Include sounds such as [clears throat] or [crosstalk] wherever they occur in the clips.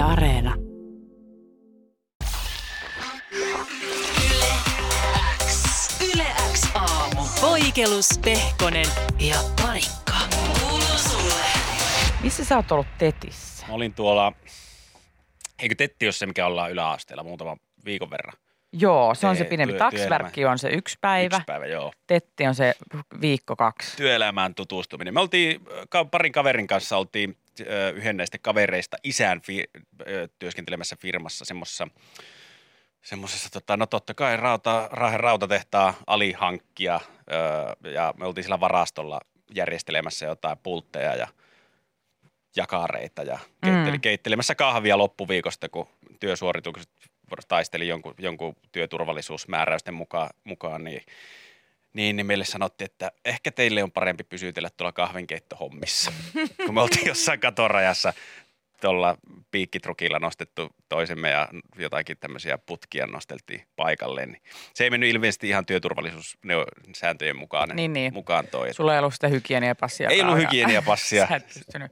Yle Areena. Yle X aamu. Poikelus, Pehkonen ja Parikka. Kuuluu sulle. Missä sä oot ollut Tetissä? Mä olin tuolla, eikö Tetti ole se, mikä ollaan yläasteella muutaman viikon verran? Joo, se on se pidempi. työ- Taksverkki on se yksi päivä, Yksi päivä, joo. Tetti on se viikko kaksi. Työelämään tutustuminen. Me oltiin, parin kaverin kanssa oltiin yhden näistä kavereista isän fi- työskentelemässä firmassa semmoisessa semmoisessa, tota, no totta kai rauta, Raahen rautatehtaa alihankkia ö, ja me oltiin sillä varastolla järjestelemässä jotain pultteja ja jakareita ja keitteli, Mm. keittelemässä kahvia loppuviikosta, kun työsuoritukset taisteli jonkun, jonkun työturvallisuusmääräysten mukaan, mukaan niin, niin, niin meille sanottiin, että ehkä teille on parempi pysytellä tuolla kahvinkeittohommissa, [laughs] kun me oltiin jossain katorajassa tuolla piikkitrukilla nostettu toisemme ja jotakin tämmöisiä putkia nosteltiin paikalleen. Niin se ei mennyt ilmeisesti ihan työturvallisuussääntöjen mukaan, Niin, niin. mukaan toi. Sulla ei ollut sitä hygieniapassia. Ei ollut hygieniapassia. [laughs]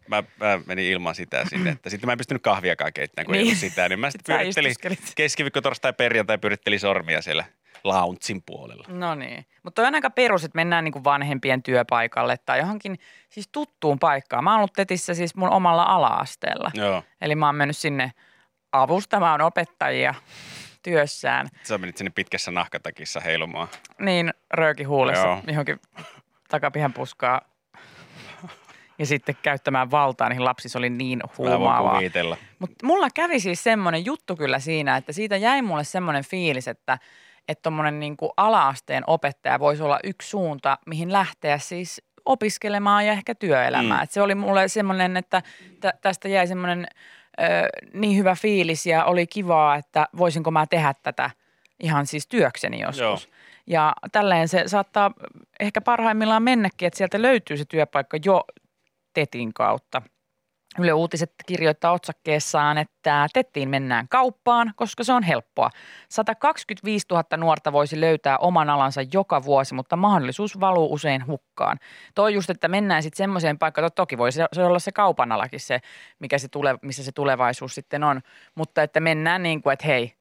Mä, mä menin ilman sitä sinne, että sitten mä en pystynyt kahviakaan keittämään, kun niin. ei ollut sitä. Niin mä [laughs] sitten pyörittelin keskiviikko, torstai, perjantai pyörittelin sormia siellä loungein puolella. No niin. Mutta on aika perus, että mennään niinku vanhempien työpaikalle tai johonkin siis tuttuun paikkaan. Mä oon ollut Tetissä siis mun omalla ala-asteella. Joo. Eli mä oon mennyt sinne avustamaan opettajia työssään. Sä menit sinne pitkässä nahkatakissa heilumaan. Niin rööki huulessa Joo. johonkin takapihan puskaa ja sitten käyttämään valtaa niihin lapsissa oli niin huumaavaa. Mutta mulla kävi siis semmoinen juttu kyllä siinä, että siitä jäi mulle semmoinen fiilis, että että tommonen niinku ala-asteen opettaja voisi olla yksi suunta, mihin lähteä siis opiskelemaan ja ehkä työelämään. Mm. Et se oli mulle semmoinen, että tä- tästä jäi semmoinen niin hyvä fiilis ja oli kivaa, että voisinko mä tehdä tätä ihan siis työkseni joskus. Joo. Ja tälleen se saattaa ehkä parhaimmillaan mennäkin, että sieltä löytyy se työpaikka jo TETin kautta. Yle Uutiset kirjoittaa otsakkeessaan, että TETtiin mennään kauppaan, koska se on helppoa. 125 000 nuorta voisi löytää oman alansa joka vuosi, mutta mahdollisuus valuu usein hukkaan. Toi just, että mennään sitten semmoiseen paikkaan, to- toki voi se, se olla se kaupan alakin se, mikä se tule, missä se tulevaisuus sitten on, mutta että mennään niin kuin, että hei,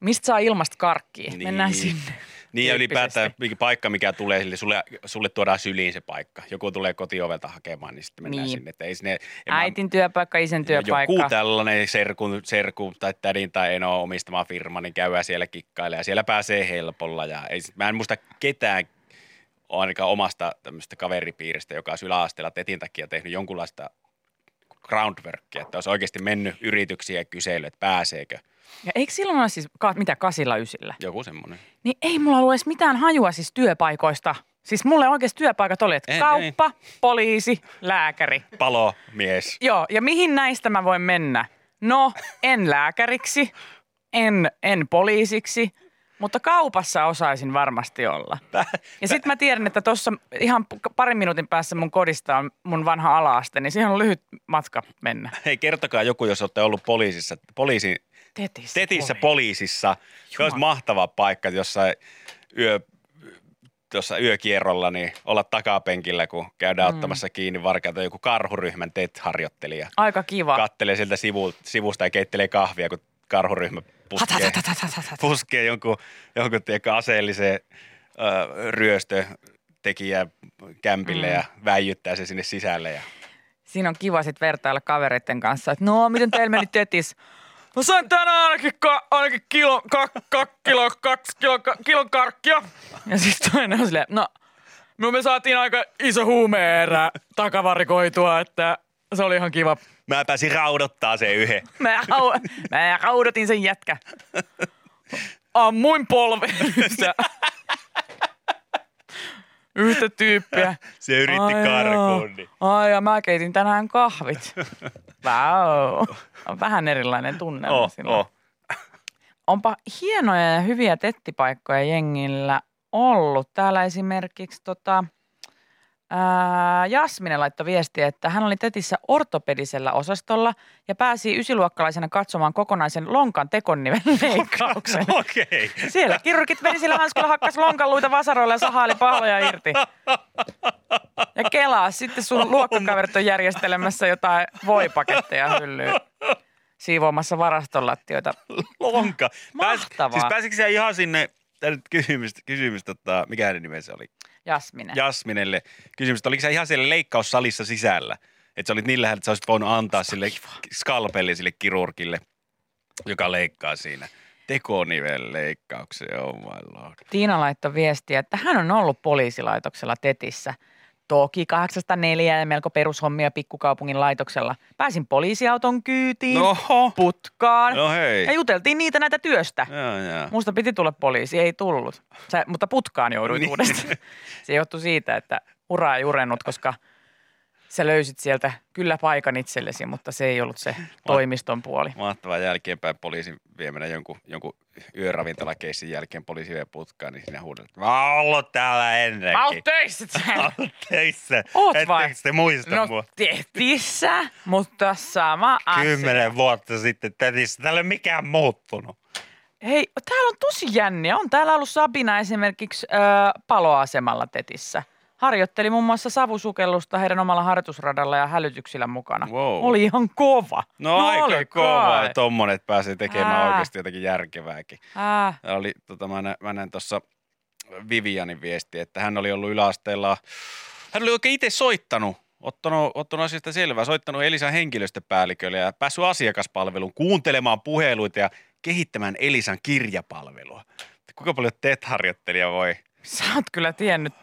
mistä saa ilmasta karkkia? Niin. Mennään sinne. Niin ja ylipäätään paikka, mikä tulee sille, sulle, sulle tuodaan syliin se paikka. Joku tulee kotiovelta hakemaan, niin sitten mennään Niin. sinne. Että ei sinne, en mä- Äitin työpaikka, isän työpaikka. Joku tällainen serku, serku tai tädin tai eno omistama firma, niin käydään siellä kikkailemaan ja siellä pääsee helpolla. Ja ei, mä en muista ketään ainakaan omasta tämmöistä kaveripiiristä, joka olisi yläasteella tetin takia tehnyt jonkunlaista groundworkia, että olisi oikeasti mennyt yrityksiä ja kysellyt, että pääseekö Ja eikö silloin ole siis, ka- mitä, kasilla ysillä? joku semmoinen. Niin ei mulla ollut edes mitään hajua siis työpaikoista. Siis mulle oikeasti työpaikat oli, että Ei, kauppa, poliisi, lääkäri. Palomies. Joo, ja mihin näistä mä voin mennä? No, en lääkäriksi, en, en poliisiksi, mutta kaupassa osaisin varmasti olla. Ja sitten mä tiedän, että tuossa ihan parin minuutin päässä mun kodista on mun vanha alaaste, niin siihen on lyhyt matka mennä. Hei, kertokaa joku, jos olette ollut poliisissa, poliisin, Tetissä. tetissä poliisi. poliisissa. Se olisi mahtava paikka jossain yö, tuossa yökierrolla, niin olla takapenkillä, kun käydään mm. ottamassa kiinni varkaita joku karhuryhmän TET-harjoittelija. Aika kiva. Kattelee sieltä sivu, sivusta ja keittelee kahvia, kun karhuryhmä puskee, puskee jonkun, jonkun tiedätkö, aseellisen ö, ryöstötekijä kämpille Mm. ja väijyttää se sinne sisälle. Ja Siinä on kiva sitten vertailla kavereiden kanssa, että no, miten teillä meni tetis? No sain tänään ainakin, ka, ainakin kilo, kak, kak, kilo, kaksi kilo, ka, kilon karkkia. Ja sitten toinen on silleen, no, no me saatiin aika iso huumeerä takavarikoitua, että se oli ihan kiva. Mä pääsin raudottaa sen yhden. Mä, hau, mä haudatin sen jätkä. Ammuin polveen yhtä tyyppiä. Se yritti Ai karkuun. joo. Niin. Ai ja mä keitin tänään kahvit. Wow. On vähän erilainen tunne. Oh, oh. Onpa hienoja ja hyviä tettipaikkoja jengillä ollut. Täällä esimerkiksi tota, ää, Jasmine laittoi viestiä, että hän oli tetissä ortopedisellä osastolla ja pääsi ysiluokkalaisena katsomaan kokonaisen lonkan tekoniven leikkauksen. Okei. Siellä kirurgit verisillä hanskoilla hakkas lonkalluita vasaroilla ja sahaili pahloja irti. Ja kelaa, sitten sun luokkakaverit on järjestelemässä jotain voipaketteja hyllyyn. siivoamassa varastonlattioita. Lonka. Mahtavaa. siis pääsikö sä ihan sinne, tää nyt kysymys, kysymys tota, mikä hänen nimensä oli? Jasmine. Jasminelle. Kysymys, että oliko sä ihan siellä leikkaussalissa sisällä? Että sä olit niin lähellä, että sä olisit voinut antaa sille skalpelli sille kirurgille, joka leikkaa siinä. Tekonivel leikkauksen, oh my lord. Tiina laittoi viestiä, että hän on ollut poliisilaitoksella Tetissä. Toki 804 ja melko perushommia pikkukaupungin laitoksella. Pääsin poliisiauton kyytiin, Oho. putkaan No hei. ja juteltiin niitä näitä työstä. Joo, joo. Musta piti tulla poliisi, ei tullut. Sä, mutta putkaan jouduit Niin. uudestaan. [laughs] Se johtui siitä, että ura ei urennut, koska sä löysit sieltä kyllä paikan itsellesi, mutta se ei ollut se toimiston puoli. Mahtavaa jälkeenpäin poliisin viemänä jonkun, jonkun yöravintolakeissin jälkeen poliisi vie putkaan, niin siinä huudetaan, että mä oon ollut täällä ennenkin. Mä oon töissä Mä oon töissä. Oot Ettekö vai? te muista No mua? tehtissä, mutta sama asia. Kymmenen vuotta sitten tetissä. Täällä ei ole mikään muuttunut. Hei, täällä on tosi jänniä. On täällä ollut Sabina esimerkiksi ö, paloasemalla Tetissä. Harjoitteli muun muassa savusukellusta heidän omalla harjoitusradalla ja hälytyksillä mukana. Wow. Oli ihan kova. No, aika oli kova, että tommonen että pääsee tekemään Ää. oikeasti jotakin järkevääkin. Täällä oli, tota, mä, mä näin tuossa Vivianin viesti, että hän oli ollut yläasteella, hän oli oikein itse soittanut, ottanut, ottanut asiasta selvää, soittanut Elisan henkilöstöpäällikölle ja päässyt asiakaspalveluun kuuntelemaan puheluita ja kehittämään Elisan kirjapalvelua. Kuinka paljon TET-harjoittelija voi? sä oot kyllä tiennyt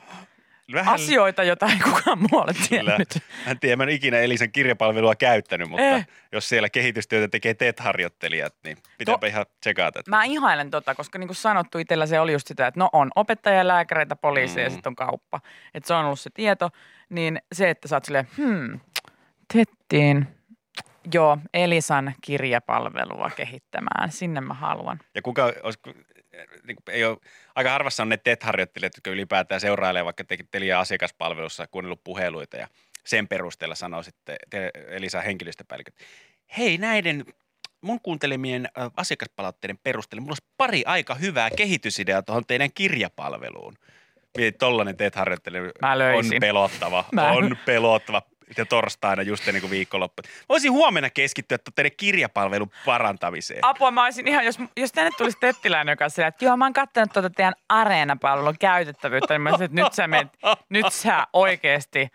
Vähän, asioita, joita ei kukaan muu ole Kyllä. tiennyt. Mä en tiedä, mä en ikinä Elisan kirjapalvelua käyttänyt, mutta Eh. jos siellä kehitystyötä tekee TET-harjoittelijat, niin pitääpä ihan tsekata. Että Mä ihailen tota, koska niin kuin sanottu, itsellä se oli just sitä, että no on opettajia, lääkäreitä, poliiseja Mm. ja sitten on kauppa. Että se on ollut se tieto. Niin se, että sä oot silleen, hmm, tettiin, joo, Elisan kirjapalvelua kehittämään. Sinne mä haluan. Ja kuka, niin kuin, ei ole, aika harvassa on ne TET-harjoittelijat, jotka ylipäätään seurailee vaikka te- Telia asiakaspalvelussa, kuunnellut puheluita ja sen perusteella sanoo sitten te, Elisa henkilöstöpäälliköt, hei näiden mun kuuntelemien asiakaspalautteiden perusteella, mulla olisi pari aika hyvää kehitysideaa tuohon teidän kirjapalveluun. Mietit, tollanen TET-harjoittelija Mä on löysin. pelottava, Mä- on pelottava. Ja torstaina just ennen kuin viikonloppu. Voisin huomenna keskittyä teidän kirjapalvelun parantamiseen. Apua, mä olisin ihan, jos, jos tänne tulisi tettiläinen, joka silleen, että joo, mä oon katsonut tuota teidän areenapalvelun käytettävyyttä, niin mä olisin, että nyt sä, menet, nyt sä oikeesti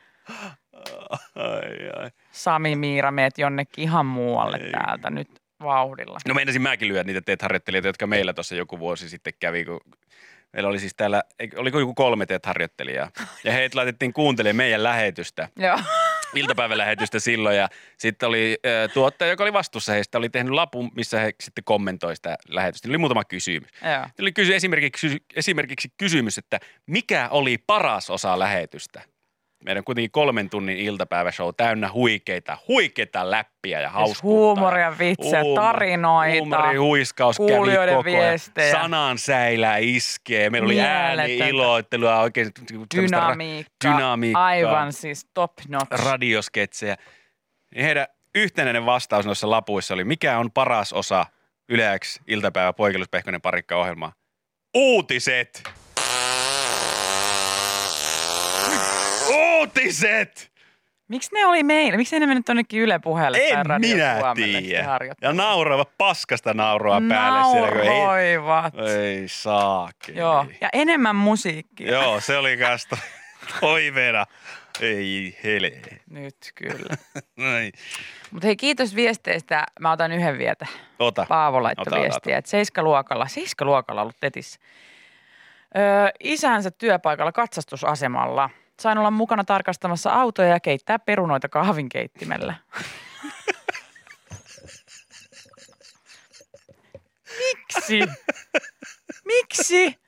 Ai, ai. Sami Miira meet jonnekin ihan muualle Ei. täältä nyt vauhdilla. No meinasin mäkin lyödä niitä TET-harjoittelijoita, jotka meillä tuossa joku vuosi sitten kävi, kun meillä oli siis täällä, oliko joku kolme TET-harjoittelijaa, ja heitä laitettiin kuuntelemaan meidän lähetystä, Joo. Iltapäivälähetystä silloin, ja sitten oli äh, tuottaja, joka oli vastuussa heistä, oli tehnyt lapun, missä he sitten kommentoi sitä lähetystä. Oli muutama kysymys. Joo. Oli kysy, esimerkiksi, esimerkiksi kysymys, että mikä oli paras osa lähetystä? Meidän kuitenkin kolmen tunnin iltapäiväshow täynnä huikeita, huikeita läppiä ja hauskuutta. huumoria, vitsejä, tarinoita, Huumori, huiskaus kävi koko ajan. viestejä. Sanan säilää iskee. Meillä oli ääni iloittelua, oikein dynamiikka, ra- dynamiikkaa, aivan siis top notch. radiosketsejä. Niin heidän yhtenäinen vastaus noissa lapuissa oli, mikä on paras osa Yle X iltapäivä Poikelus Pehkonen parikka ohjelmaa? Uutiset! Uutiset! Miksi ne oli meillä? Miksi ne mennyt tonnekin Yle puheelle En minä tiedä. Ja naurava, paskasta nauroa päälle siellä. kun Ei, Nauroivat. ei saakeli. Joo, ja enemmän musiikkia. Joo, se oli kans to- toiveena. Ei hele. Nyt kyllä. [laughs] Ei. Mutta hei, kiitos viesteistä. Mä otan yhden vietä. Ota. Paavo Ota, laittoi ota, viestiä, että seiskaluokalla, seiskaluokalla ollut tetissä. Öö, isänsä työpaikalla katsastusasemalla. Sain olla mukana tarkastamassa autoja ja keittää perunoita kahvinkeittimellä. Miksi? Miksi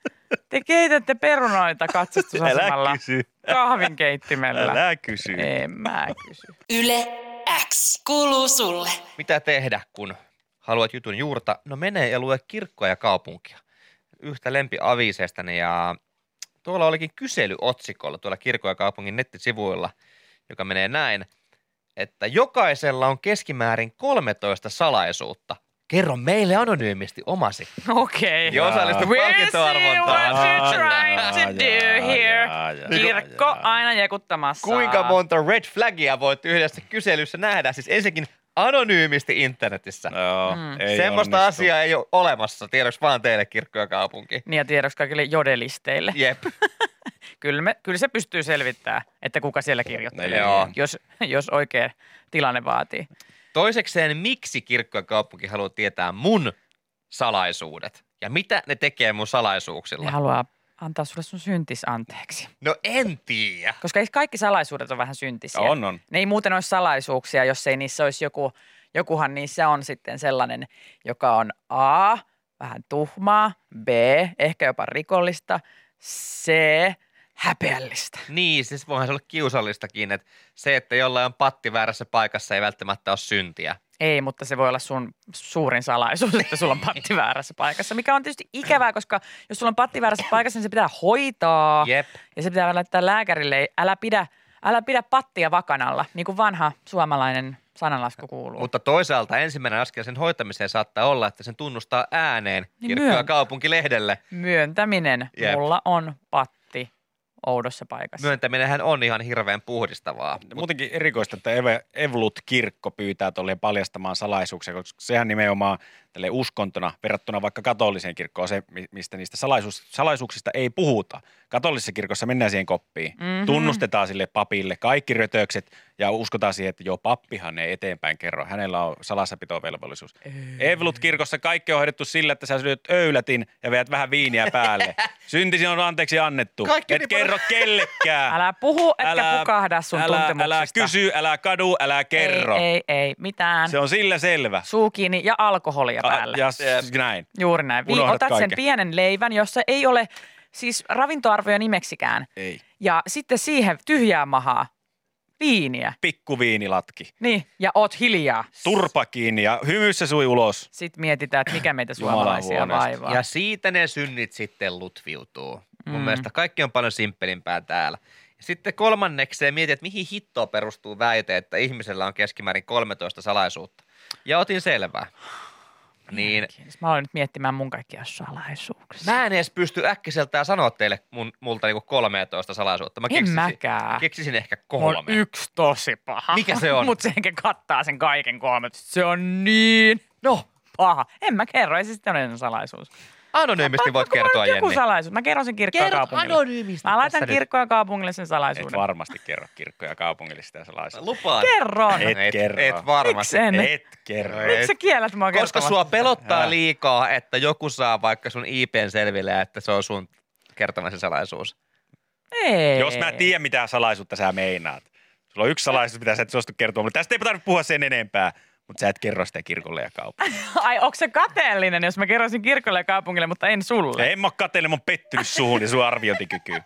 te keitätte perunoita katsastusasemalla kahvinkeittimellä? Älä kysy. En mä kysy. Yle X kuuluu sulle. Mitä tehdä, kun haluat jutun juurta? No mene ja lue kirkkoa ja kaupunkia. Yhtä lempi aviseestani ja tuolla olikin kysely otsikolla tuolla kirkon ja kaupungin nettisivuilla, joka menee näin, että jokaisella on keskimäärin 13 salaisuutta. Kerro meille anonyymisti omasi. Okei. Ja osallistu We'll see palkintoarvontaan. what you're trying to do here. Kirkko aina jekuttamassa. Kuinka monta red flagia voit yhdessä kyselyssä nähdä? Siis ensinnäkin anonyymisti internetissä. Joo, Mm. ei Semmoista onnistu. asiaa ei ole olemassa. Tiedoksi vaan teille kirkko ja kaupunki. Niin ja tiedoksi kaikille jodelisteille. Jep. [laughs] Kyllä, me, kyllä se pystyy selvittämään, että kuka siellä kirjoittelee, Joo. jos, jos oikea tilanne vaatii. Toisekseen, miksi kirkko ja kaupunki haluaa tietää mun salaisuudet? Ja mitä ne tekee mun salaisuuksilla? Ne haluaa antaa sulle sun syntis anteeksi. No en tiedä. Koska ei kaikki salaisuudet on vähän syntisiä. On, on. Ne ei muuten olisi salaisuuksia, jos ei niissä olisi joku, jokuhan niissä on sitten sellainen, joka on A, vähän tuhmaa, B, ehkä jopa rikollista, C, häpeällistä. Niin, siis voihan se olla kiusallistakin, että se, että jollain on patti väärässä paikassa ei välttämättä ole syntiä. Ei, mutta se voi olla sun suurin salaisuus, että sulla on patti väärässä paikassa, mikä on tietysti ikävää, koska jos sulla on patti väärässä paikassa, niin se pitää hoitaa Jep. ja se pitää laittaa lääkärille, älä pidä, älä pidä pattia vakanalla, niin kuin vanha suomalainen sananlasku kuuluu. Mutta toisaalta ensimmäinen askel sen hoitamiseen saattaa olla, että sen tunnustaa ääneen Niin kirkko- ja myön. kaupunkilehdelle. Myöntäminen, Jep. mulla on patti oudossa paikassa. Myöntäminenhän on ihan hirveän puhdistavaa. Muutenkin erikoista, että Evlut-kirkko pyytää tolleen paljastamaan salaisuuksia, koska sehän nimenomaan tälle uskontona verrattuna vaikka katoliseen kirkkoon se, mi- mistä niistä salaisuus, salaisuuksista ei puhuta. Katolisessa kirkossa mennään siihen koppiin, Mhm. mm-hmm. tunnustetaan sille papille kaikki rötökset ja uskotaan siihen, että joo, pappihan ei eteenpäin kerro, hänellä on salassapitovelvollisuus. Evlut-kirkossa kaikki on hoidettu sillä, että sä syöt öylätin ja veät vähän viiniä päälle. [laughs] Syntisi on anteeksi annettu. Kaikki Et niin kerro kellekään. [laughs] Älä puhu, etkä pukahda sun älä, tuntemuksista. älä kysy, älä kadu, älä kerro. Ei, ei, ei, mitään. Se on sillä selvä. Suu kiinni ja alkoholia päälle. Ja s- näin. Juuri näin. Vi- otat sen kaiken. pienen leivän, jossa ei ole siis ravintoarvoja nimeksikään. Ei. Ja sitten siihen tyhjää mahaa viiniä. Pikkuviinilatki. Niin, ja oot hiljaa. Turpa kiinni ja hymyssä sui ulos. Sitten mietitään, että mikä meitä suomalaisia vaivaa. Ja siitä ne synnit sitten lutviutuu. Mun Mm. mielestä kaikki on paljon simppelimpää täällä. Ja sitten kolmannekseen mietin, että mihin hittoon perustuu väite, että ihmisellä on keskimäärin 13 salaisuutta. Ja otin selvää. Niin Mä aloin nyt miettimään mun kaikkia salaisuuksia. mä en edes pysty äkkiseltään sanoa teille mun, multa niinku 13 salaisuutta. Mä en keksisin, mäkään. keksisin ehkä kolme. on yksi tosi paha. Mikä se on? [laughs] Mutta se kattaa sen kaiken kolme. Se on niin, no paha. En mä kerro, ei se sitten ole salaisuus. Anonyymisti voit kertoa, on joku Jenni. salaisuus. Mä kerron sen kirkkoon Kerro kaupungille. anonyymisti. Mä laitan kirkkoon kaupungille sen Et salaisuuden. varmasti kerro kirkkoja kaupungille sitä salaisuutta. Lupaan. Kerron. Et kerro. Et varmasti. Miksen? Et kerro. Miksi sä kiellät mua Koska sua pelottaa liikaa, että joku saa vaikka sun IPn selville, että se on sun kertoma se salaisuus. Ei. Jos mä tiedän, mitä salaisuutta sä meinaat. Sulla on yksi salaisuus, mitä sä et suostu kertomaan, mutta tästä ei tarvitse puhua sen enempää. Mutta sä et kerro sitä kirkolle ja kaupungille. [laughs] Ai, onko se kateellinen, jos mä kerroisin kirkolle ja kaupungille, mutta en sulle? En mä oo kateellinen, mä oon pettynyt suhun ja sun arviointikykyyn.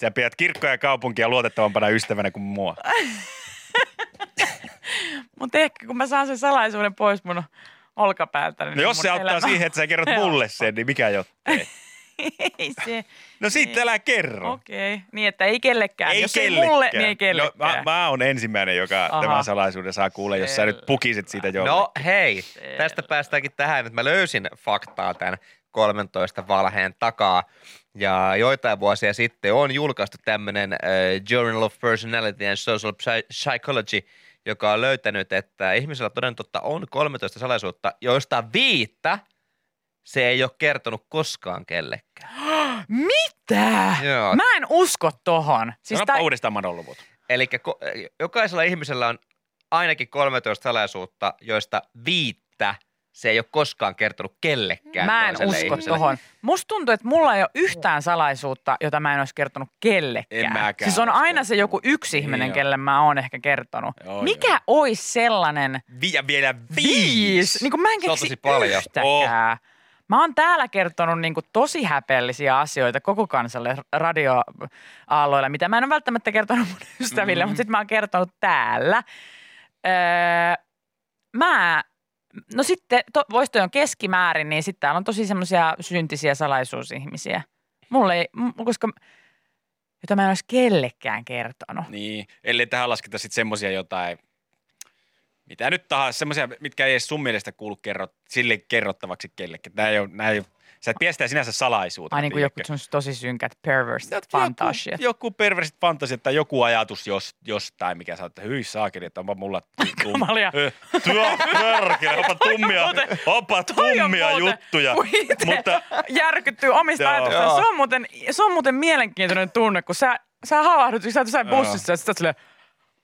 Sä pidät kirkkoja ja kaupunkia luotettavampana ystävänä kuin mua. [laughs] Mutta ehkä kun mä saan sen salaisuuden pois mun olkapäältä, niin No jos se auttaa elämä- siihen, että sä kerrot [laughs] mulle sen, niin mikä jottei? [laughs] ei se. No sitten älä kerro. Okei. Okay. Niin, että ei kellekään. Ei jos kellekään. ei mulle, niin ei kellekään. No, mä, mä oon ensimmäinen, joka Aha. tämän salaisuuden saa kuulla, jos sä nyt Selvä. pukisit siitä jo. No hei, tästä päästäänkin tähän, että mä löysin faktaa tämän 13 valheen takaa. Ja joitain vuosia sitten on julkaistu tämmöinen äh, Journal of Personality and Social Psy- Psychology, joka on löytänyt, että ihmisellä toden totta on 13 salaisuutta, joista viittä se ei ole kertonut koskaan kellekään. [gasps] Mitä? Joo. Mä en usko tohon. Siis Sanoppa tai, uudestaan madonluvut. Eli ko- jokaisella ihmisellä on ainakin 13 salaisuutta, joista viittä se ei ole koskaan kertonut kellekään mä en usko ihmiselle. tohon. Musta tuntuu, että mulla ei ole yhtään salaisuutta, jota mä en olisi kertonut kellekään. En mäkään siis on aina se joku yksi Niin ihminen, on. kelle mä oon ehkä kertonut. Joo, Mikä joo. olisi sellainen Vi- ja vielä viisi? viisi. Niin kuin mä en keksi tosi paljon. yhtäkään. Mä oon täällä kertonut niin kuin tosi häpeällisiä asioita koko kansalle radioaalloilla, mitä mä en ole välttämättä kertonut mun ystäville, mm. mutta sitten mä oon kertonut täällä. Öö, mä, no sitten, to, voisi on keskimäärin, niin sitten täällä on tosi semmoisia syntisiä salaisuusihmisiä. Mulle ei, m- koska, jota mä en olisi kellekään kertonut. Niin, ellei tähän lasketa sitten semmosia jotain, mitä nyt tahansa, semmoisia, mitkä ei edes sun mielestä kuulu kerrot, sille kerrottavaksi kellekin. Nämä ei ole, nämä ei ole Sä et pidä sitä sinänsä salaisuutena. Ai niin kuin joku sun tosi synkät perversit Joku- fantasiat. Joku, joku perversit fantasiat tai joku ajatus jos, jostain, mikä sä oot, että hyi saakeli, että onpa mulla tum, [laughs] Kamalia. Tuo perkele, onpa tummia, onpa tummia juttuja. Kun Mutta järkyttyy omista ajatuksista. Se on, muuten, se on muuten mielenkiintoinen tunne, kun sä, sä havahdut sä oot bussissa ja sä oot silleen,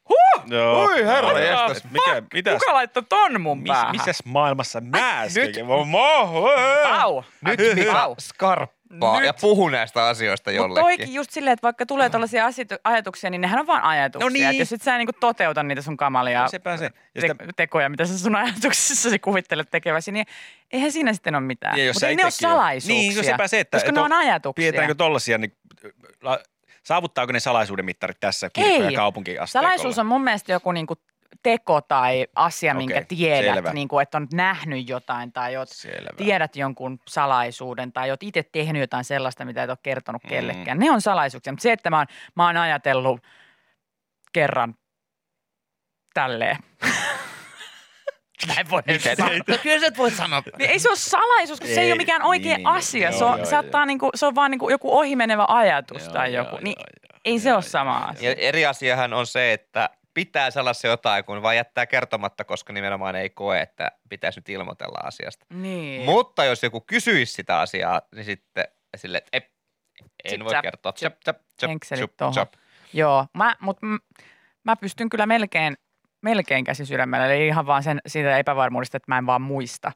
huh, Joo. Oi, herra et Mikä, mitäs, kuka laittoi ton mun mis, päähän? missäs maailmassa mä äsken? nyt- Pau. Nyt Mika skarppaa Nyt. ja puhu näistä asioista Mutta jollekin. toikin just silleen, että vaikka tulee tällaisia ajatuksia, niin nehän on vain ajatuksia. No niin. Et jos et sä niinku toteuta niitä sun kamalia Sepä se. Ja te- tekoja, mitä sä sun ajatuksissasi kuvittelet tekeväsi, niin eihän siinä sitten ole mitään. Jos Mutta ei ne ole salaisuuksia. Niin, kun sepä se, että- koska että ne on- ajatuksia. Pidetäänkö tollasia, niin saavuttaako ne salaisuuden mittarit tässä kirkko- ja Ei. kaupunkiasteikolla? Salaisuus on mun mielestä joku niinku teko tai asia, minkä tiedät, selvä. niinku, että on nähnyt jotain tai oot, Selvä. tiedät jonkun salaisuuden tai oot itse tehnyt jotain sellaista, mitä et ole kertonut Mm. kellekään. Ne on salaisuuksia, mutta se, että mä oon, mä oon ajatellut kerran tälleen. Näin voi Miten? sanoa. No kyllä sä et voi sanoa. Niin ei se ole salaisuus, kun se ei Ei, ole mikään oikea niin, asia. joo, se, on, joo, saattaa niinku, se on vaan niinku joku ohimenevä ajatus Joo, tai joo, joku. joo, Niin joo, ei se joo, ole sama asia. Ja eri asiahan on se, että pitää sellaisia jotain, kun vaan jättää kertomatta, koska nimenomaan ei koe, että pitäisi nyt ilmoitella asiasta. Niin. Mutta jos joku kysyisi sitä asiaa, niin sitten silleen, että ei, en voi kertoa. Joo, mä, mutta mä pystyn kyllä melkein, melkein käsi sydämellä, eli ihan vaan sen, siitä epävarmuudesta, että mä en vaan muista,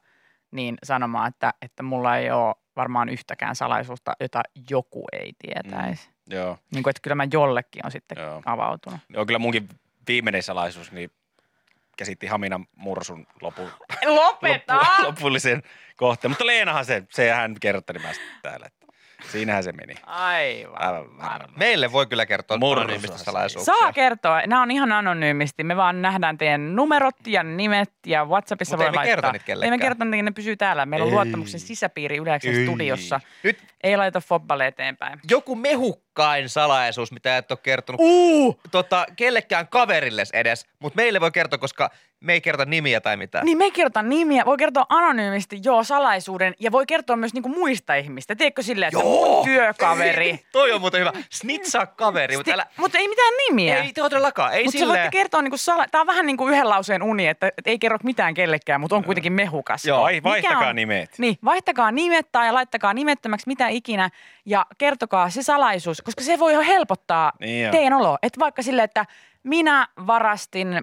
niin sanomaan, että, että mulla ei ole varmaan yhtäkään salaisuutta, jota joku ei tietäisi. Mm. Joo, Niin kuin, että kyllä mä jollekin on sitten Joo. avautunut. joo, kyllä munkin viimeinen salaisuus, niin käsitti Haminan mursun lopu, Lopeta! loppu, lopullisen kohteen. Mutta Leenahan se, se hän kertoi mä täällä, että siinähän se meni. Aivan. Aivan varma. Meille voi kyllä kertoa Mursa anonyymistä salaisuuksia. Saa kertoa. Nämä on ihan anonyymisti. Me vaan nähdään teidän numerot ja nimet ja WhatsAppissa Mut voi ei me laittaa. niitä Ei kellekään. me kerrota, niin ne pysyy täällä. Meillä on Ei. luottamuksen sisäpiiri Yleensä Ei. studiossa. Nyt Ei laita fobballe eteenpäin. joku mehukkain salaisuus, mitä et ole kertonut Uu! tota, kellekään kaverilles edes, mutta meille voi kertoa, koska me ei kerta nimiä tai mitään. Niin me ei kerrota nimiä, voi kertoa anonyymisti joo salaisuuden ja voi kertoa myös niinku muista ihmistä. Tiedätkö silleen, että mun työkaveri. Ei, [laughs] toi on muuten hyvä. Snitsaa kaveri, mutta älä... Mutta ei mitään nimiä. Ei todellakaan, ei Mutta silleen. voitte kertoa niinku sala... Tää on vähän niin kuin yhden lauseen uni, että, että ei kerro mitään kellekään, mutta on kuitenkin mehukas. Joo. Vai, Mikä vaihtakaa on- nimet. Niin, vaihtakaa nimet tai laittakaa nimettömäksi mitä ikinä ja kertokaa se salaisuus, koska se voi jo helpottaa Niin jo. teidän oloa. Että vaikka silleen, että minä varastin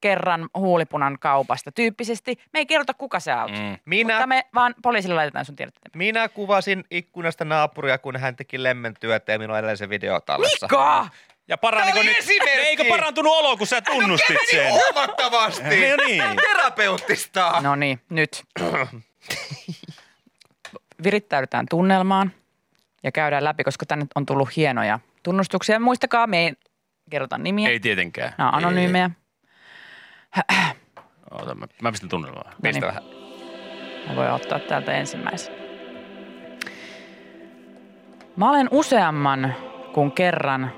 kerran huulipunan kaupasta tyyppisesti. Me ei kerrota, kuka se on. Mm. Minä, Mutta me vaan poliisille laitetaan sun tiedot minä kuvasin ikkunasta naapuria, kun hän teki lemmentyötä ja minulla on edelleen se video tallessa. Mika! Ja paraniko nyt, esimerkki! eikö parantunut olo, kun sä tunnustit sen? Huomattavasti! No niin. Terapeuttista! No niin, nyt. [clears throat] Virittäydytään tunnelmaan ja käydään läpi, koska tänne on tullut hienoja tunnustuksia. Muistakaa, me ei kerrota nimiä. Ei tietenkään. Nämä on anonyymejä. Oota, mä, mä pistän tunnelmaa. Pistä No niin. vähän. Mä voin ottaa täältä ensimmäisen. Mä olen useamman kuin kerran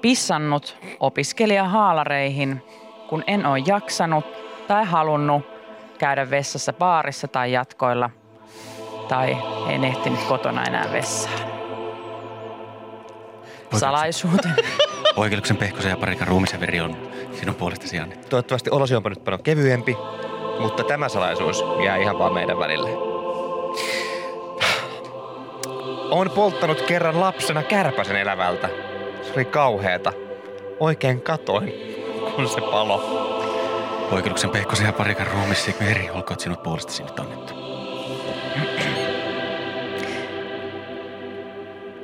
pissannut opiskelijahaalareihin, kun en ole jaksanut tai halunnut käydä vessassa baarissa tai jatkoilla tai en ehtinyt kotona enää vessaan. Salaisuuteni. [laughs] Poikeluksen pehkosen ja parikan ruumisen veri on sinun puolestasi annettu. Toivottavasti olosi onpa nyt paljon kevyempi, mutta tämä salaisuus jää ihan vaan meidän välille. Olen polttanut kerran lapsena kärpäsen elävältä. Se oli kauheeta. Oikein katoin, kun se palo. Poikeluksen pehkosen ja parikan ruumissa veri olkoot sinut puolestasi nyt annettu.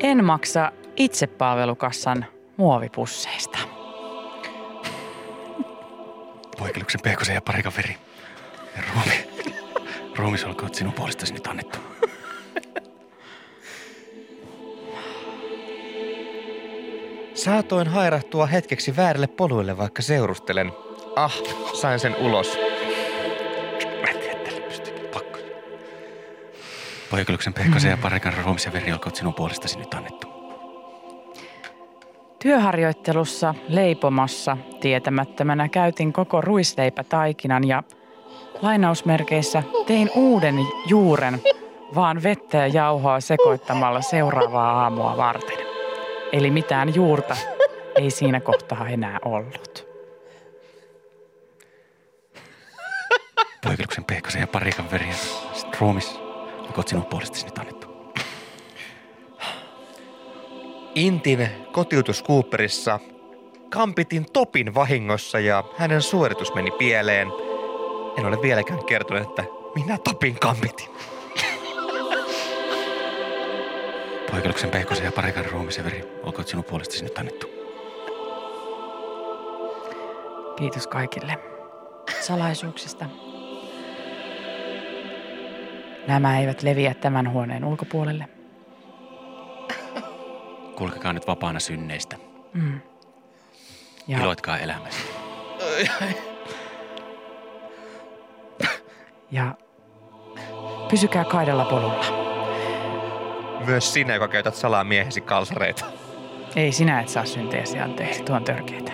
En maksa itsepalvelukassan muovipusseista. Poikeluksen pehkosen ja parikan veri. Ja ruumi. Ruumis olkoot sinun puolestasi nyt annettu. Saatoin hairahtua hetkeksi väärille poluille, vaikka seurustelen. Ah, sain sen ulos. Poikeluksen pehkosen ja parikan ruumis ja veri olkoot sinun puolestasi nyt annettu. Työharjoittelussa leipomassa tietämättömänä käytin koko ruisleipätaikinan ja lainausmerkeissä tein uuden juuren vaan vettä ja jauhoa sekoittamalla seuraavaa aamua varten. Eli mitään juurta ei siinä kohtaa enää ollut. Poikeluksen pehkosen ja parikan veriä. Sitten ruumis. Onko sinun puolestasi nyt annettu? Intin kotiutus Cooperissa kampitin Topin vahingossa ja hänen suoritus meni pieleen. En ole vieläkään kertonut, että minä Topin kampitin. Poikeluksen pehkosen ja parikan ruumisen veri. Olkoon sinun puolestasi nyt annettu. Kiitos kaikille salaisuuksista. Nämä eivät leviä tämän huoneen ulkopuolelle. [laughs] Kulkekaa nyt vapaana synneistä. Mm. Ja Iloitkaa elämästä. [laughs] ja pysykää kaidalla polulla. Myös sinä, joka käytät salaa miehesi kalsareita. Ei sinä et saa synteesi anteeksi, tuon törkeitä.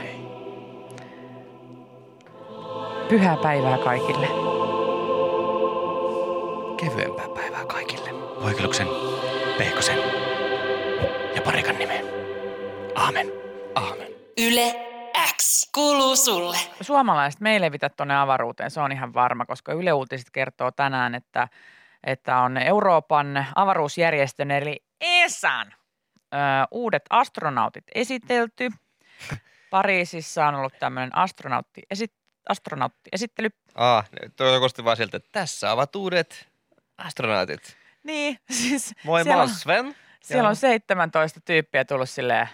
Pyhää päivää kaikille. Kevyempää päivää kaikille. Poikeluksen, pehkosen ja parikan nimeen. Aamen. Aamen. Yle X kuuluu sulle. Suomalaiset me ei levitä tuonne avaruuteen, se on ihan varma, koska Yle Uutiset kertoo tänään, että, että on Euroopan avaruusjärjestön eli ESAn ö, uudet astronautit esitelty. [laughs] Pariisissa on ollut tämmöinen astronautti, esi, astronauttiesittely. Ah, tuo kosti vaan siltä, että tässä ovat uudet astronautit. Niin, [laughs] siis Moi, mä oon Sven. siellä Joo. on 17 tyyppiä tullut silleen.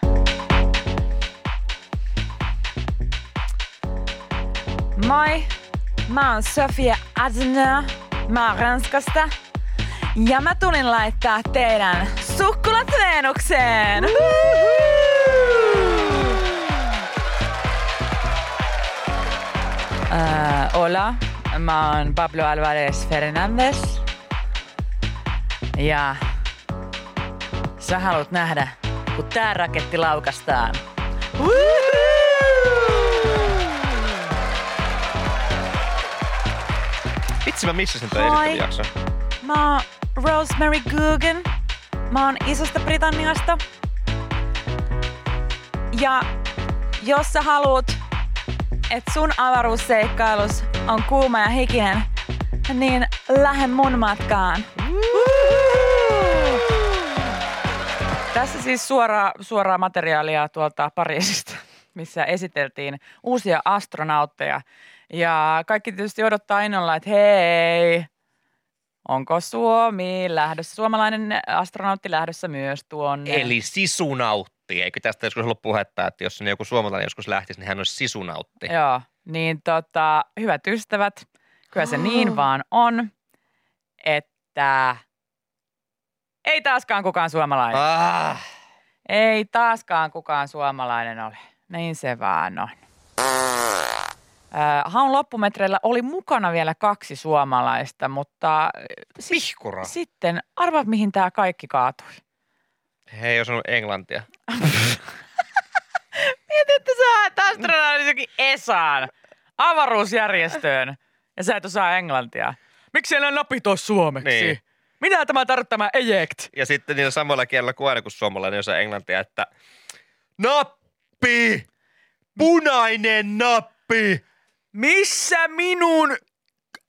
Moi, mä oon Sofia Adner, mä oon Ranskasta. Ja mä tulin laittaa teidän sukkulat Venukseen. Uh, hola, mä oon Pablo Alvarez Fernandez. Ja sä haluat nähdä, kun tää raketti laukastaan. Vitsi, mä missasin tämän Moi. esittelyjakson. Mä oon Rosemary Guggen. Mä oon Isosta Britanniasta. Ja jos sä haluat, että sun avaruusseikkailus on kuuma ja hikinen, niin lähde mun matkaan. Tässä siis suoraa, suoraa materiaalia tuolta Pariisista, [laughs] missä esiteltiin uusia astronautteja. Ja kaikki tietysti odottaa innolla, että hei, onko Suomi lähdössä, suomalainen astronautti lähdössä myös tuonne? Eli sisunautti. Eikö tästä joskus ollut puhetta, että jos joku suomalainen joskus lähtisi, niin hän olisi sisunautti. Joo, niin tota, hyvät ystävät, kyllä se niin vaan on, että ei taaskaan kukaan suomalainen. Ah, Ei taaskaan kukaan suomalainen ole. Niin se vaan on. Äh, haun loppumetreillä oli mukana vielä kaksi suomalaista, mutta äh, si- pihkura. sitten arvaat mihin tämä kaikki kaatui. He ei osannut englantia. [laughs] Mietin, että sä oot astronautti jokin ESAan, avaruusjärjestöön, ja sä et osaa englantia. Miksi siellä on napit ole suomeksi? Niin. Mitä tämä tarkoittaa tämä eject? Ja sitten niillä samoilla kielillä kuin aina, kun suomalainen osaa englantia, että nappi! Punainen nappi! Missä minun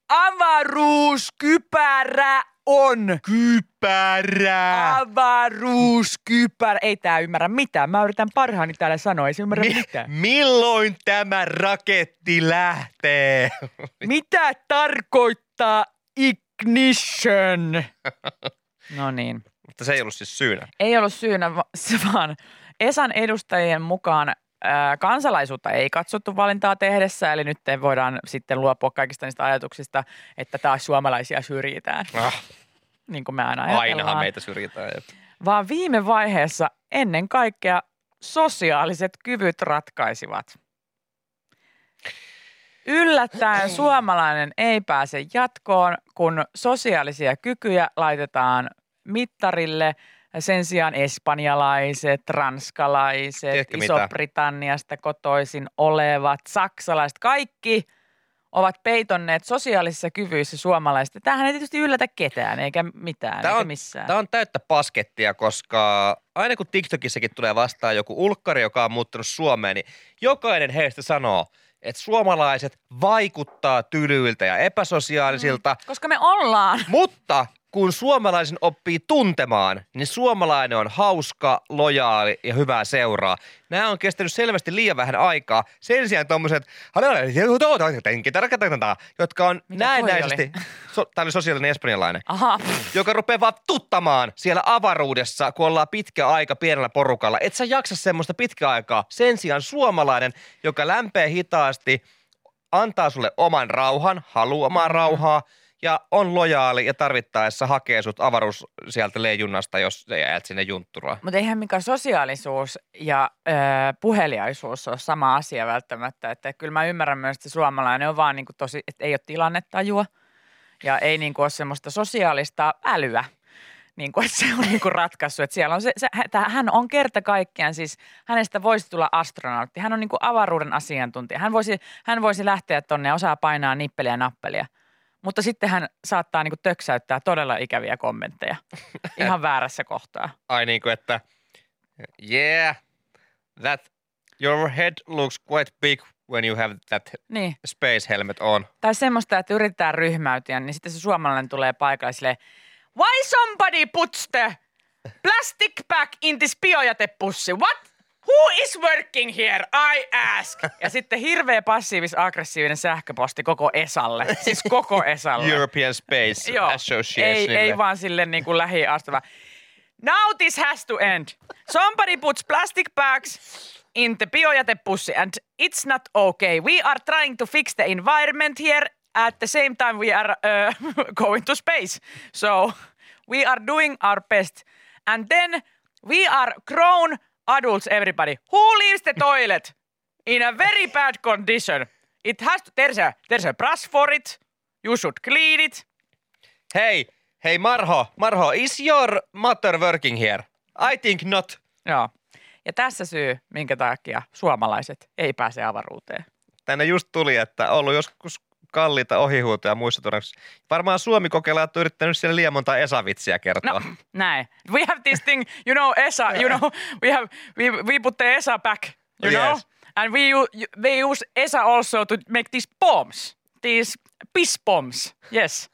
avaruuskypärä on? Kypärä! Avaruuskypärä. Ei tää ymmärrä mitään. Mä yritän parhaani täällä sanoa. Ei se ymmärrä Mi- mitään. milloin tämä raketti lähtee? Mitä tarkoittaa ignition? [laughs] No niin. Mutta se ei ollut siis syynä. Ei ollut syynä, [laughs] vaan Esan edustajien mukaan kansalaisuutta ei katsottu valintaa tehdessä, eli nyt voidaan sitten luopua kaikista niistä ajatuksista, että taas suomalaisia syrjitään, Ah, niin kuin me aina ainahan meitä syrjitään. Vaan viime vaiheessa ennen kaikkea sosiaaliset kyvyt ratkaisivat. Yllättäen suomalainen ei pääse jatkoon, kun sosiaalisia kykyjä laitetaan mittarille. Sen sijaan espanjalaiset, ranskalaiset, Tiedätkö? Iso-Britanniasta kotoisin olevat, saksalaiset, kaikki ovat peitonneet sosiaalisissa kyvyissä suomalaiset. Tämähän ei tietysti yllätä ketään eikä mitään, Tämä eikä on, missään. tämä on täyttä paskettia, koska aina kun TikTokissakin tulee vastaan joku ulkkari, joka on muuttanut Suomeen, niin jokainen heistä sanoo, että suomalaiset vaikuttaa tylyiltä ja epäsosiaalisilta, Koska me ollaan. mutta kun suomalaisen oppii tuntemaan, niin suomalainen on hauska, lojaali ja hyvää seuraa. Nämä on kestänyt selvästi liian vähän aikaa. Sen sijaan tuommoiset, jotka on Mikä näennäisesti, so, tämä oli sosiaalinen espanjalainen, Aha, joka rupeaa vaan tuttamaan siellä avaruudessa, kun ollaan pitkä aika pienellä porukalla. Et sä jaksa semmoista pitkä aikaa. Sen sijaan suomalainen, joka lämpee hitaasti, antaa sulle oman rauhan, haluaa omaa rauhaa ja on lojaali ja tarvittaessa hakee sut avaruus sieltä leijunnasta, jos sä jäät sinne juntturaan. mutta eihän mikä sosiaalisuus ja ö, puheliaisuus ole sama asia välttämättä. Että kyllä mä ymmärrän myös, että suomalainen on vaan niin kuin tosi, että ei ole tilannetajua ja ei niin kuin ole semmoista sosiaalista älyä. Niin kuin, että se on niin kuin ratkaissut, että siellä on se, se, hän- hän on kerta kaikkiaan siis, hänestä voisi tulla astronautti. Hän on niin kuin avaruuden asiantuntija. Hän voisi, hän voisi lähteä tonne ja osaa painaa nippeliä ja nappelia. Mutta sitten hän saattaa niin kuin töksäyttää todella ikäviä kommentteja [laughs] ihan väärässä kohtaa. Ai niin kuin, että yeah, that your head looks quite big when you have that Niin. space helmet on. Tai semmoista, että yritetään ryhmäytyä, niin sitten se suomalainen tulee paikalle silleen, Why somebody puts the plastic bag in this biojätepussi? What? Who is working here? I ask. [laughs] Ja sitten hirveä passiivis-aggressiivinen sähköposti koko Esalle. Siis koko Esalle. European Space [laughs] Joo. Association. Ei, ei vaan sille niin kuin lähiastuva. Now this has to end. Somebody puts plastic bags in the biojätepussi and it's not okay. We are trying to fix the environment here. At the same time we are uh, [laughs] going to space. So we are doing our best. And then we are grown adults, everybody. Who leaves the toilet in a very bad condition? It has to, there's a, there's a brush for it. You should clean it. Hei, hei Marho, Marho, is your mother working here? I think not. Joo. Ja tässä syy, minkä takia suomalaiset ei pääse avaruuteen. Tänne just tuli, että ollut joskus kalliita ohihuutoja muissa todennäköisesti. Varmaan Suomi kokeillaan, että on yrittänyt siellä liian monta Esa-vitsiä kertoa. No, näin. We have this thing, you know, ESA, you know, we have, we, we put the ESA back, you know, Yes. and we, they use ESA also to make these bombs, these piss bombs, yes.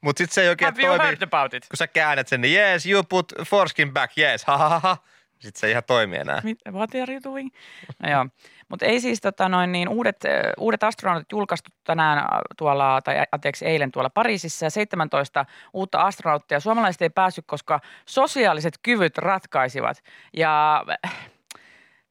Mutta sitten se ei oikein Have you toimi, heard about it? kun sä käännät sen, niin yes, you put foreskin back, yes, ha ha ha, ha. Sitten se ei ihan toimi enää. What are you doing? No joo, mutta ei siis tota noin niin uudet, uudet astronautit julkaistu tänään tuolla, tai anteeksi eilen tuolla Pariisissa ja 17 uutta astronauttia. Suomalaiset ei päässyt, koska sosiaaliset kyvyt ratkaisivat ja äh,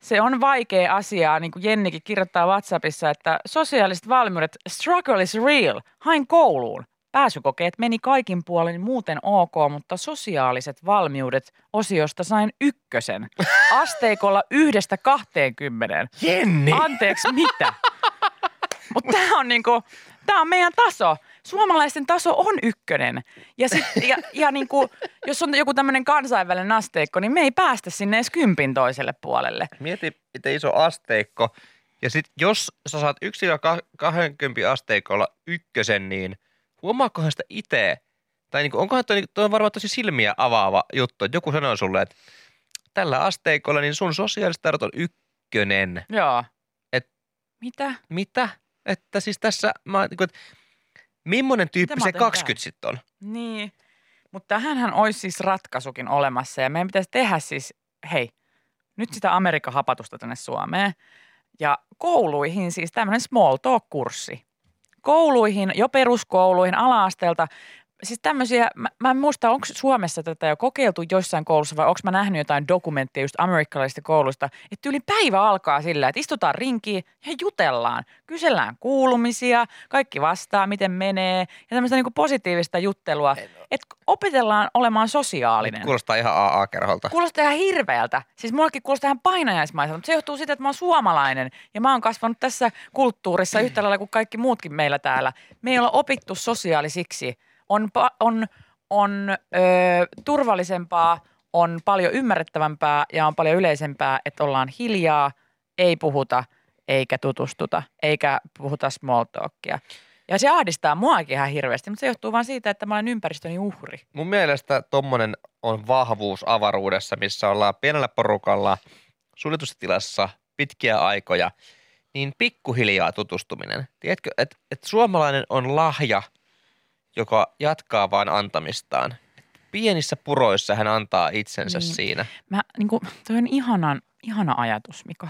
se on vaikea asia, niin kuin Jennikin kirjoittaa WhatsAppissa, että sosiaaliset valmiudet, struggle is real, hain kouluun. Pääsykokeet meni kaikin puolin muuten ok, mutta sosiaaliset valmiudet osiosta sain ykkösen. [laughs] Asteikolla yhdestä 20. Jenni! Anteeksi, mitä? [laughs] Mutta tämä on niinku, tämä on meidän taso. Suomalaisten taso on ykkönen. Ja, sit, ja, ja niinku, jos on joku tämmöinen kansainvälinen asteikko, niin me ei päästä sinne edes kympin toiselle puolelle. Mieti, miten iso asteikko. Ja sit jos sä saat 1-20 asteikolla ykkösen, niin huomaakohan sitä itse? Tai niinku, onkohan toi, toi on varmaan tosi silmiä avaava juttu, että joku sanoo sulle, että tällä asteikolla niin sun sosiaaliset taidot on ykkönen. Joo. Et- Mitä? Mitä? Että siis tässä, mä, niinku, että millainen tyyppi se oon 20 sitten on? Niin. Mutta tähänhän olisi siis ratkaisukin olemassa ja meidän pitäisi tehdä siis, hei, nyt sitä Amerikan hapatusta tänne Suomeen. Ja kouluihin siis tämmöinen small talk-kurssi. Kouluihin, jo peruskouluihin, ala-asteelta. Siis tämmöisiä, mä, mä en muista, onko Suomessa tätä jo kokeiltu joissain koulussa vai onko mä nähnyt jotain dokumentteja just amerikkalaisista kouluista, että yli päivä alkaa sillä, että istutaan rinkiin ja jutellaan. Kysellään kuulumisia, kaikki vastaa, miten menee ja tämmöistä niinku positiivista juttelua, että opetellaan olemaan sosiaalinen. Kuulostaa ihan AA-kerholta. Kuulostaa ihan hirveältä. Siis mullekin kuulostaa ihan painajaismaiselta, mutta se johtuu siitä, että mä oon suomalainen ja mä oon kasvanut tässä kulttuurissa [clears throat] yhtä lailla kuin kaikki muutkin meillä täällä. Me ei olla opittu sosiaalisiksi. On, on, on ö, turvallisempaa, on paljon ymmärrettävämpää ja on paljon yleisempää, että ollaan hiljaa, ei puhuta eikä tutustuta, eikä puhuta small talkia. Ja se ahdistaa muakin ihan hirveästi, mutta se johtuu vain siitä, että mä olen ympäristöni uhri. Mun mielestä tommonen on vahvuus avaruudessa, missä ollaan pienellä porukalla suljetussa tilassa pitkiä aikoja, niin pikkuhiljaa tutustuminen. Tiedätkö, että et suomalainen on lahja, joka jatkaa vain antamistaan. Pienissä puroissa hän antaa itsensä Niin. siinä. Mä, niin kuin, toi on ihanan, ihana ajatus, Mika.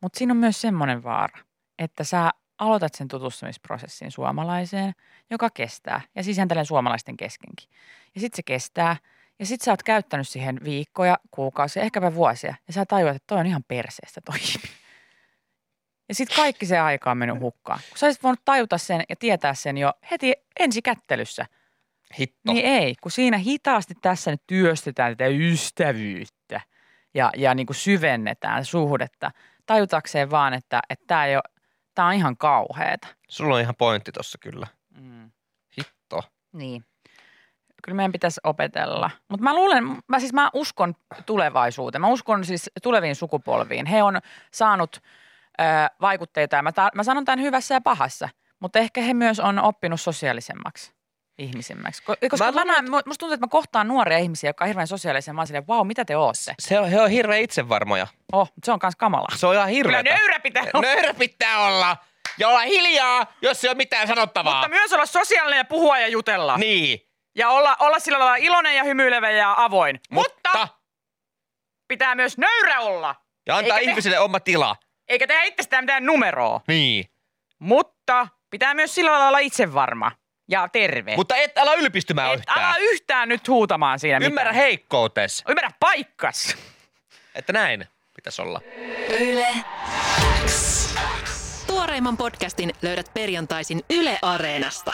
Mutta siinä on myös semmoinen vaara, että sä aloitat sen tutustumisprosessin suomalaiseen, joka kestää. Ja sisältelen suomalaisten keskenkin. Ja sitten se kestää. Ja sitten sä oot käyttänyt siihen viikkoja, kuukausia, ehkäpä vuosia. Ja sä tajuat, että toi on ihan perseestä toi. Ja sitten kaikki se aika on mennyt hukkaan. Kun sä olisit voinut tajuta sen ja tietää sen jo heti ensikättelyssä. Hitto. Niin ei, kun siinä hitaasti tässä nyt työstetään tätä ystävyyttä ja, ja niin kuin syvennetään suhdetta tajutakseen vaan, että tämä ei ole, tämä on ihan kauheeta. Sulla on ihan pointti tossa kyllä. Mm. Hitto. Niin. Kyllä meidän pitäisi opetella. Mutta mä luulen, mä siis mä uskon tulevaisuuteen. Mä uskon siis tuleviin sukupolviin. He on saanut vaikutteita ja mä, ta- mä sanon tämän hyvässä ja pahassa. Mutta ehkä he myös on oppinut sosiaalisemmaksi ihmisemmäksi. Ko- Koska Mä näen, musta tuntuu, että mä kohtaan nuoria ihmisiä, jotka on hirveän sosiaalisia. Mä oon silleen, vau, mitä te ootte? Se on, he on hirveän itsevarmoja. Oh, se on kans kamala. Se on ihan Kyllä hirveätä. nöyrä pitää olla. Nöyrä pitää olla. Ja olla hiljaa, jos ei ole mitään sanottavaa. Mutta myös olla sosiaalinen ja puhua ja jutella. Niin. Ja olla, olla sillä lailla iloinen ja hymyilevä ja avoin. Mutta, Mutta. pitää myös nöyrä olla. Ja antaa Eikä te- ihmisille oma tila. Eikä tehdä itsestään mitään numeroa. Niin. Mutta pitää myös sillä lailla olla itsevarma ja terve. Mutta et ala ylpistymään Et yhtään. ala yhtään nyt huutamaan siinä Ymmärrä mitään. heikkoutes. Ymmärrä paikkas. Että näin pitäisi olla. Yle X. Tuoreimman podcastin löydät perjantaisin Yle Areenasta.